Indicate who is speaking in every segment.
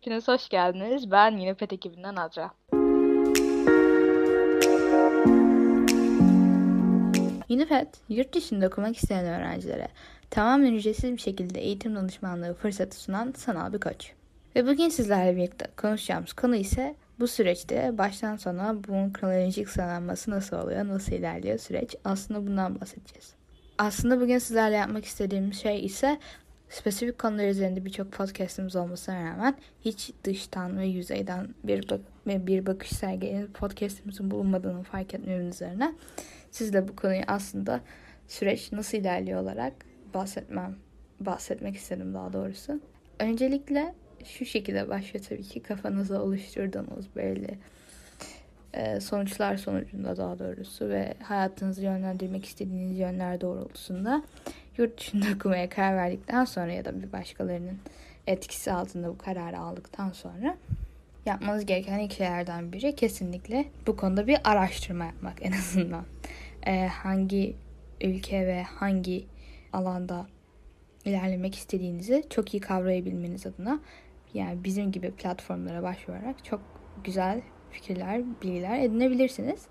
Speaker 1: Hepiniz hoş geldiniz. Ben yine PET ekibinden Adra. UNIFED, yurt dışında okumak isteyen öğrencilere tamamen ücretsiz bir şekilde eğitim danışmanlığı fırsatı sunan sanal bir koç. Ve bugün sizlerle birlikte konuşacağımız konu ise bu süreçte baştan sona bunun kronolojik sıralanması nasıl oluyor, nasıl ilerliyor süreç aslında bundan bahsedeceğiz. Aslında bugün sizlerle yapmak istediğim şey ise spesifik konular üzerinde birçok podcastımız olmasına rağmen hiç dıştan ve yüzeyden bir, bak bir bakış sergileyen podcastimizin bulunmadığını fark etmemin üzerine sizle bu konuyu aslında süreç nasıl ilerliyor olarak bahsetmem bahsetmek istedim daha doğrusu. Öncelikle şu şekilde başlıyor tabii ki kafanızda oluşturduğunuz belli sonuçlar sonucunda daha doğrusu ve hayatınızı yönlendirmek istediğiniz yönler doğrultusunda yurt dışında okumaya karar verdikten sonra ya da bir başkalarının etkisi altında bu kararı aldıktan sonra yapmanız gereken ilk şeylerden biri kesinlikle bu konuda bir araştırma yapmak en azından. Ee, hangi ülke ve hangi alanda ilerlemek istediğinizi çok iyi kavrayabilmeniz adına yani bizim gibi platformlara başvurarak çok güzel fikirler, bilgiler edinebilirsiniz.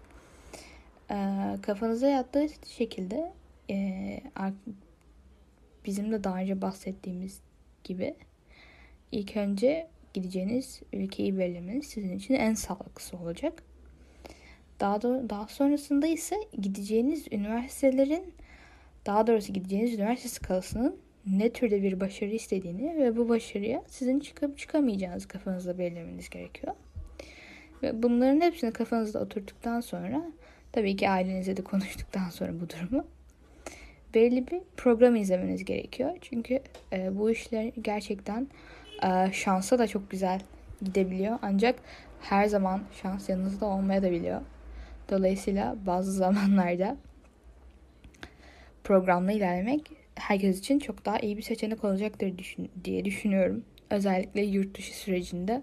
Speaker 1: Ee, kafanıza yattığı şekilde e, bizim de daha önce bahsettiğimiz gibi ilk önce gideceğiniz ülkeyi belirlemeniz sizin için en sağlıklısı olacak. Daha da, daha sonrasında ise gideceğiniz üniversitelerin daha doğrusu gideceğiniz üniversite skalasının ne türde bir başarı istediğini ve bu başarıya sizin çıkıp çıkamayacağınız kafanızda belirlemeniz gerekiyor. Ve bunların hepsini kafanızda oturttuktan sonra tabii ki ailenizle de konuştuktan sonra bu durumu belli bir program izlemeniz gerekiyor. Çünkü e, bu işler gerçekten e, şansa da çok güzel gidebiliyor. Ancak her zaman şans yanınızda olmaya da biliyor. Dolayısıyla bazı zamanlarda programla ilerlemek herkes için çok daha iyi bir seçenek olacaktır düşün, diye düşünüyorum. Özellikle yurt dışı sürecinde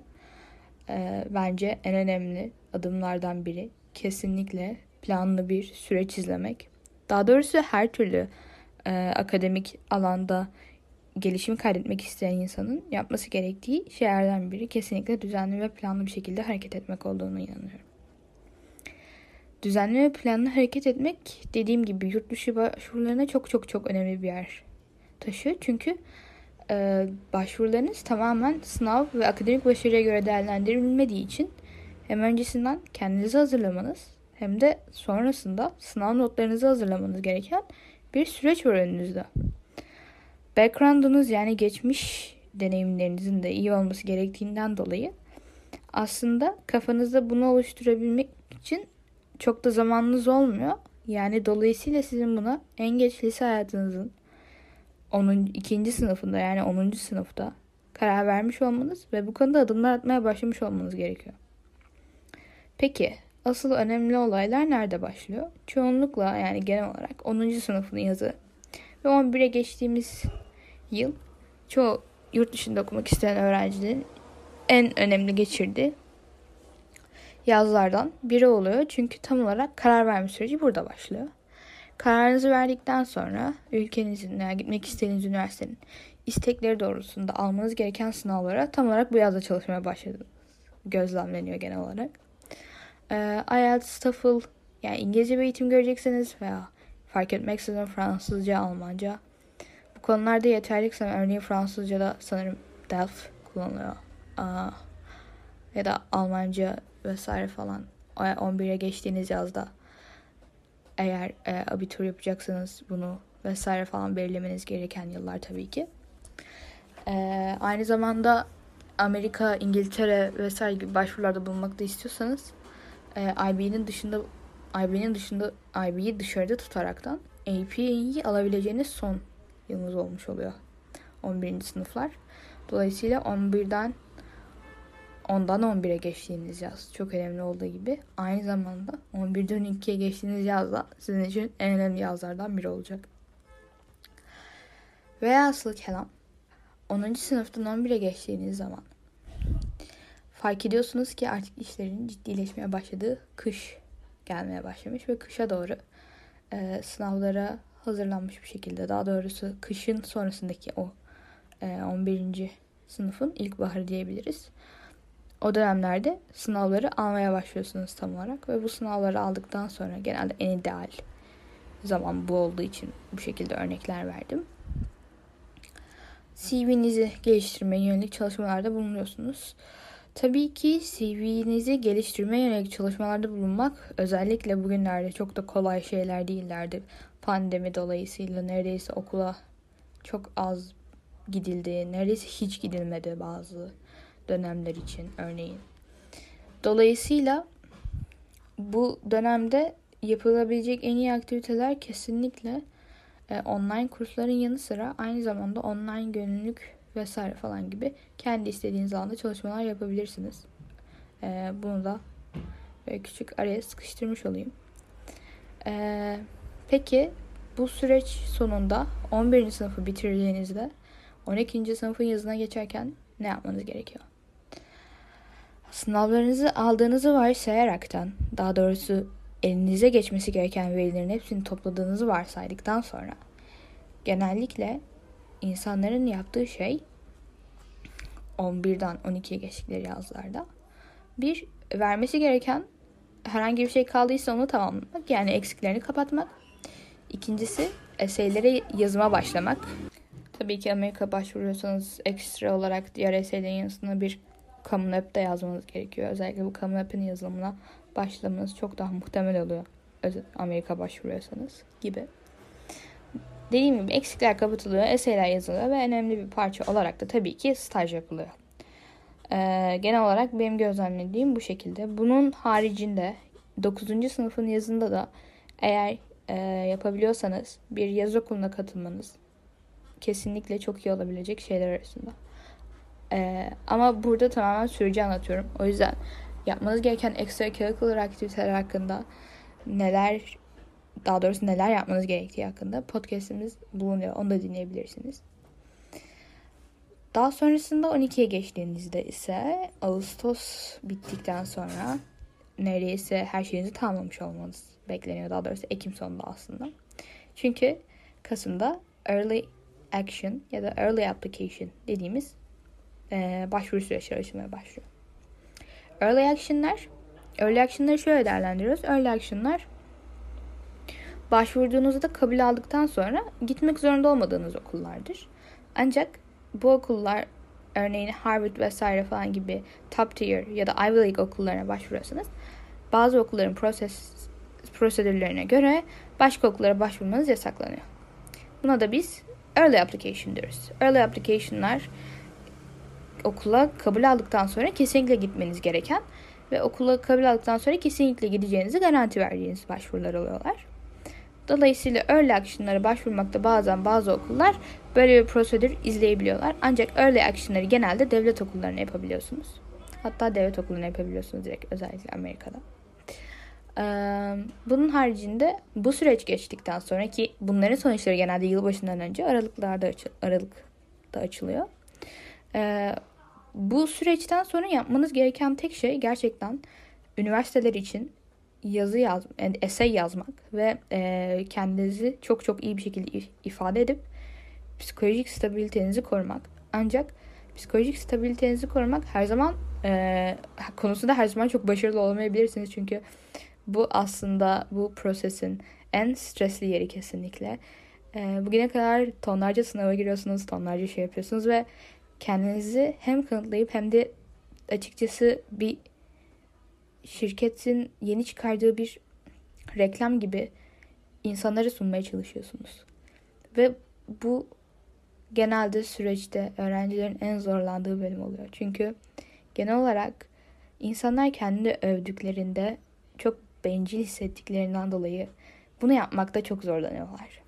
Speaker 1: e, bence en önemli adımlardan biri kesinlikle planlı bir süreç izlemek. Daha doğrusu her türlü e, akademik alanda gelişimi kaydetmek isteyen insanın yapması gerektiği şeylerden biri kesinlikle düzenli ve planlı bir şekilde hareket etmek olduğunu inanıyorum. Düzenli ve planlı hareket etmek dediğim gibi yurt dışı başvurularına çok çok çok önemli bir yer taşıyor. Çünkü e, başvurularınız tamamen sınav ve akademik başarıya göre değerlendirilmediği için hem öncesinden kendinizi hazırlamanız hem de sonrasında sınav notlarınızı hazırlamanız gereken bir süreç var önünüzde. Background'unuz yani geçmiş deneyimlerinizin de iyi olması gerektiğinden dolayı aslında kafanızda bunu oluşturabilmek için çok da zamanınız olmuyor. Yani dolayısıyla sizin buna en geç lise hayatınızın 10. ikinci sınıfında yani 10. sınıfta karar vermiş olmanız ve bu konuda adımlar atmaya başlamış olmanız gerekiyor. Peki asıl önemli olaylar nerede başlıyor? Çoğunlukla yani genel olarak 10. sınıfın yazı ve 11'e geçtiğimiz yıl çoğu yurt dışında okumak isteyen öğrencilerin en önemli geçirdiği yazlardan biri oluyor. Çünkü tam olarak karar verme süreci burada başlıyor. Kararınızı verdikten sonra ülkenizin veya gitmek istediğiniz üniversitenin istekleri doğrultusunda almanız gereken sınavlara tam olarak bu yazda çalışmaya başladınız. Gözlemleniyor genel olarak. Ee, IELTS, TOEFL yani İngilizce bir eğitim görecekseniz veya fark etmeksizin Fransızca, Almanca bu konularda yeterliysem örneğin Fransızca'da sanırım DELF kullanılıyor. Aa, ya da Almanca vesaire falan 11'e geçtiğiniz yazda eğer e, abitur yapacaksanız bunu vesaire falan belirlemeniz gereken yıllar tabii ki. E, aynı zamanda Amerika, İngiltere vesaire gibi başvurularda bulunmak da istiyorsanız e, IB'nin dışında IB'nin dışında IB'yi dışarıda tutaraktan AP'yi alabileceğiniz son yılınız olmuş oluyor. 11. sınıflar. Dolayısıyla 11'den 10'dan 11'e geçtiğiniz yaz çok önemli olduğu gibi aynı zamanda 11'den 12'ye geçtiğiniz yaz da sizin için en önemli yazlardan biri olacak. Veya asıl kelam 10. sınıftan 11'e geçtiğiniz zaman fark ediyorsunuz ki artık işlerin ciddileşmeye başladığı kış gelmeye başlamış ve kışa doğru e, sınavlara hazırlanmış bir şekilde daha doğrusu kışın sonrasındaki o e, 11 sınıfın ilkbaharı diyebiliriz. O dönemlerde sınavları almaya başlıyorsunuz tam olarak ve bu sınavları aldıktan sonra genelde en ideal zaman bu olduğu için bu şekilde örnekler verdim. CV'nizi geliştirmeye yönelik çalışmalarda bulunuyorsunuz. Tabii ki CV'nizi geliştirmeye yönelik çalışmalarda bulunmak özellikle bugünlerde çok da kolay şeyler değillerdi. Pandemi dolayısıyla neredeyse okula çok az gidildi, neredeyse hiç gidilmedi bazı dönemler için örneğin. Dolayısıyla bu dönemde yapılabilecek en iyi aktiviteler kesinlikle e, online kursların yanı sıra aynı zamanda online gönüllülük vesaire falan gibi kendi istediğiniz alanda çalışmalar yapabilirsiniz. E, bunu da böyle küçük araya sıkıştırmış olayım. E, peki bu süreç sonunda 11. sınıfı bitirdiğinizde 12. sınıfın yazına geçerken ne yapmanız gerekiyor? Sınavlarınızı aldığınızı varsayaraktan, daha doğrusu elinize geçmesi gereken verilerin hepsini topladığınızı varsaydıktan sonra genellikle insanların yaptığı şey 11'den 12'ye geçtikleri yazlarda bir vermesi gereken herhangi bir şey kaldıysa onu tamamlamak yani eksiklerini kapatmak. İkincisi eseyleri yazıma başlamak. Tabii ki Amerika başvuruyorsanız ekstra olarak diğer eseylerin yanısına bir Common App'te yazmanız gerekiyor. Özellikle bu Common App'in yazılımına başlamanız çok daha muhtemel oluyor. Amerika başvuruyorsanız gibi. Dediğim gibi eksikler kapatılıyor, eseyler yazılıyor ve önemli bir parça olarak da tabii ki staj yapılıyor. Ee, genel olarak benim gözlemlediğim bu şekilde. Bunun haricinde 9. sınıfın yazında da eğer e, yapabiliyorsanız bir yaz okuluna katılmanız kesinlikle çok iyi olabilecek şeyler arasında. Ee, ama burada tamamen süreci anlatıyorum. O yüzden yapmanız gereken ekstra curricular aktiviteler hakkında neler daha doğrusu neler yapmanız gerektiği hakkında podcastimiz bulunuyor. Onu da dinleyebilirsiniz. Daha sonrasında 12'ye geçtiğinizde ise Ağustos bittikten sonra neredeyse her şeyinizi tamamlamış olmanız bekleniyor. Daha doğrusu Ekim sonunda aslında. Çünkü Kasım'da Early Action ya da Early Application dediğimiz e, başvuru süreçleri açılmaya başlıyor. Early Action'lar Early Action'ları şöyle değerlendiriyoruz. Early Action'lar başvurduğunuzda kabul aldıktan sonra gitmek zorunda olmadığınız okullardır. Ancak bu okullar örneğin Harvard vesaire falan gibi top tier ya da Ivy League okullarına başvuruyorsanız bazı okulların proses prosedürlerine göre başka okullara başvurmanız yasaklanıyor. Buna da biz early application diyoruz. Early application'lar okula kabul aldıktan sonra kesinlikle gitmeniz gereken ve okula kabul aldıktan sonra kesinlikle gideceğinizi garanti verdiğiniz başvurular oluyorlar. Dolayısıyla early action'lara başvurmakta bazen bazı okullar böyle bir prosedür izleyebiliyorlar. Ancak early action'ları genelde devlet okullarına yapabiliyorsunuz. Hatta devlet okuluna yapabiliyorsunuz direkt özellikle Amerika'da. Bunun haricinde bu süreç geçtikten sonra ki bunların sonuçları genelde yılbaşından önce aralıklarda açı, aralıkta açılıyor. Bu süreçten sonra yapmanız gereken tek şey gerçekten üniversiteler için yazı yaz, yani essay yazmak ve e, kendinizi çok çok iyi bir şekilde ifade edip psikolojik stabilitenizi korumak. Ancak psikolojik stabilitenizi korumak her zaman e, konusunda her zaman çok başarılı olamayabilirsiniz çünkü bu aslında bu prosesin en stresli yeri kesinlikle. E, bugüne kadar tonlarca sınava giriyorsunuz, tonlarca şey yapıyorsunuz ve kendinizi hem kanıtlayıp hem de açıkçası bir şirketin yeni çıkardığı bir reklam gibi insanlara sunmaya çalışıyorsunuz. Ve bu genelde süreçte öğrencilerin en zorlandığı bölüm oluyor. Çünkü genel olarak insanlar kendini övdüklerinde çok bencil hissettiklerinden dolayı bunu yapmakta çok zorlanıyorlar.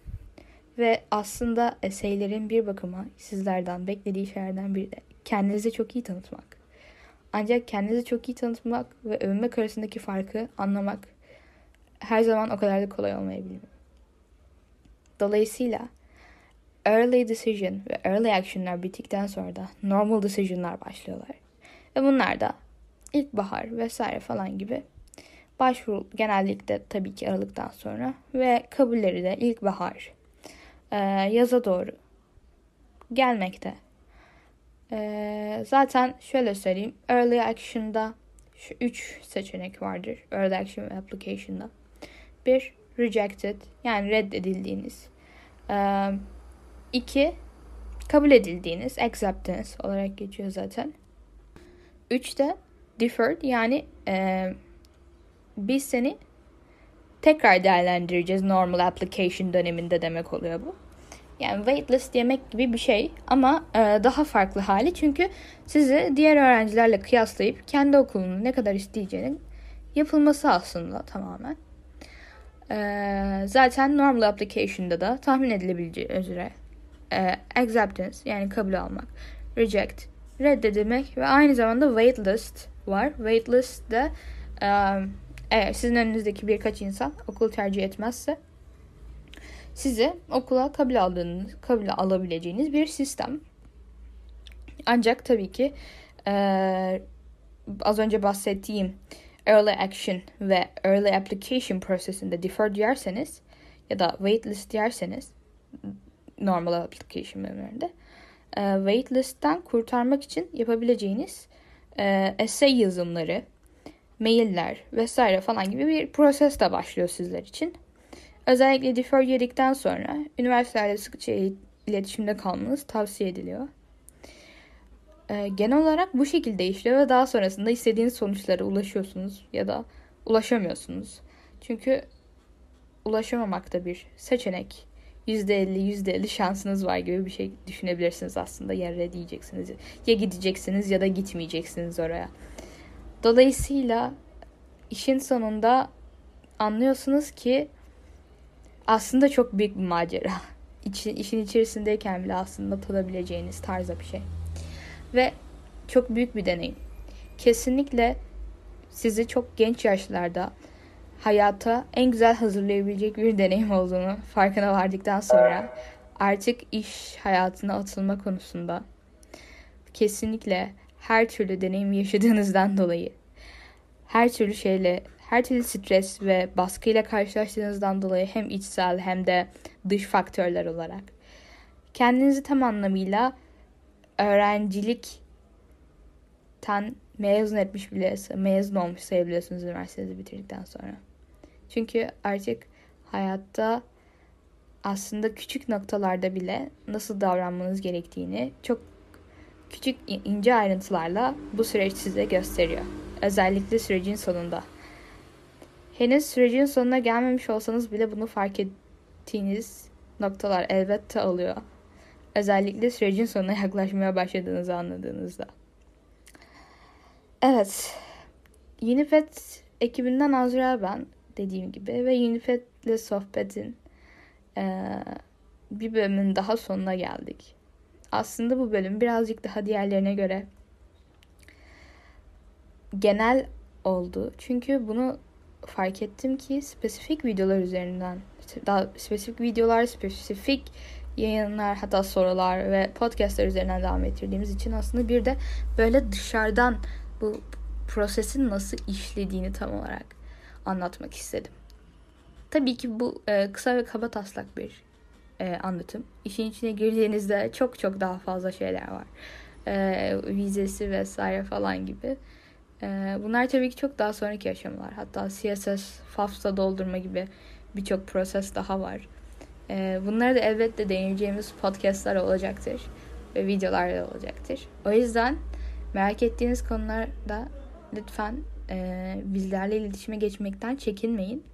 Speaker 1: Ve aslında eseylerin bir bakıma sizlerden beklediği şeylerden biri de kendinizi çok iyi tanıtmak. Ancak kendinizi çok iyi tanıtmak ve övünmek arasındaki farkı anlamak her zaman o kadar da kolay olmayabilir. Dolayısıyla early decision ve early action'lar bittikten sonra da normal decision'lar başlıyorlar. Ve bunlar da ilkbahar vesaire falan gibi başvuru genellikle tabii ki Aralık'tan sonra ve kabulleri de ilkbahar e, yaza doğru gelmekte. Ee, zaten şöyle söyleyeyim. Early Action'da şu üç seçenek vardır. Early Action Application'da. Bir, Rejected yani reddedildiğiniz. Ee, iki, kabul edildiğiniz, Acceptance olarak geçiyor zaten. Üç de Deferred yani e, biz seni tekrar değerlendireceğiz normal application döneminde demek oluyor bu. Yani waitlist yemek gibi bir şey ama e, daha farklı hali çünkü sizi diğer öğrencilerle kıyaslayıp kendi okulunun ne kadar isteyeceğinin yapılması aslında tamamen. E, zaten normal application'da da tahmin edilebileceği üzere e, acceptance yani kabul almak, reject, reddedilmek ve aynı zamanda waitlist var. Waitlist de e, eğer sizin önünüzdeki birkaç insan okul tercih etmezse size okula kabul aldığınız, kabul alabileceğiniz bir sistem. Ancak tabii ki e, az önce bahsettiğim early action ve early application prosesinde defer diyerseniz ya da waitlist diyerseniz normal application bölümlerinde e, waitlist'ten kurtarmak için yapabileceğiniz e, essay yazımları, mailler vesaire falan gibi bir proses de başlıyor sizler için. Özellikle defer yedikten sonra üniversitelerle sıkça iletişimde kalmanız tavsiye ediliyor. Ee, genel olarak bu şekilde işliyor ve daha sonrasında istediğiniz sonuçlara ulaşıyorsunuz ya da ulaşamıyorsunuz. Çünkü ulaşamamak da bir seçenek. %50 %50 şansınız var gibi bir şey düşünebilirsiniz aslında. Ya diyeceksiniz ya gideceksiniz ya da gitmeyeceksiniz oraya. Dolayısıyla işin sonunda anlıyorsunuz ki aslında çok büyük bir macera. İçin, işin içerisindeyken bile aslında tadabileceğiniz tarzda bir şey. Ve çok büyük bir deneyim. Kesinlikle sizi çok genç yaşlarda hayata en güzel hazırlayabilecek bir deneyim olduğunu farkına vardıktan sonra artık iş hayatına atılma konusunda kesinlikle her türlü deneyim yaşadığınızdan dolayı her türlü şeyle her türlü stres ve baskıyla karşılaştığınızdan dolayı hem içsel hem de dış faktörler olarak kendinizi tam anlamıyla öğrencilikten mezun etmiş bile mezun olmuş sayabiliyorsunuz üniversitenizi bitirdikten sonra. Çünkü artık hayatta aslında küçük noktalarda bile nasıl davranmanız gerektiğini çok küçük ince ayrıntılarla bu süreç size gösteriyor. Özellikle sürecin sonunda. Henüz sürecin sonuna gelmemiş olsanız bile bunu fark ettiğiniz noktalar elbette oluyor. Özellikle sürecin sonuna yaklaşmaya başladığınızı anladığınızda. Evet. Unifet ekibinden Azra ben dediğim gibi ve Unifet'le sohbetin e, bir bölümün daha sonuna geldik. Aslında bu bölüm birazcık daha diğerlerine göre genel oldu. Çünkü bunu fark ettim ki spesifik videolar üzerinden daha spesifik videolar, spesifik yayınlar hatta sorular ve podcastlar üzerinden devam ettirdiğimiz için aslında bir de böyle dışarıdan bu prosesin nasıl işlediğini tam olarak anlatmak istedim. Tabii ki bu e, kısa ve kaba taslak bir e, anlatım. İşin içine girdiğinizde çok çok daha fazla şeyler var. E, vizesi vesaire falan gibi. Ee, bunlar tabii ki çok daha sonraki aşamalar. Hatta CSS, FAFSA doldurma gibi birçok proses daha var. Ee, bunları da elbette deneyeceğimiz podcastlar olacaktır ve videolar da olacaktır. O yüzden merak ettiğiniz konularda lütfen e, bizlerle iletişime geçmekten çekinmeyin.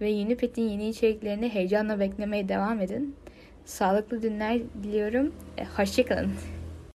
Speaker 1: Ve yeni Pet'in yeni içeriklerini heyecanla beklemeye devam edin. Sağlıklı günler diliyorum. E, hoşçakalın.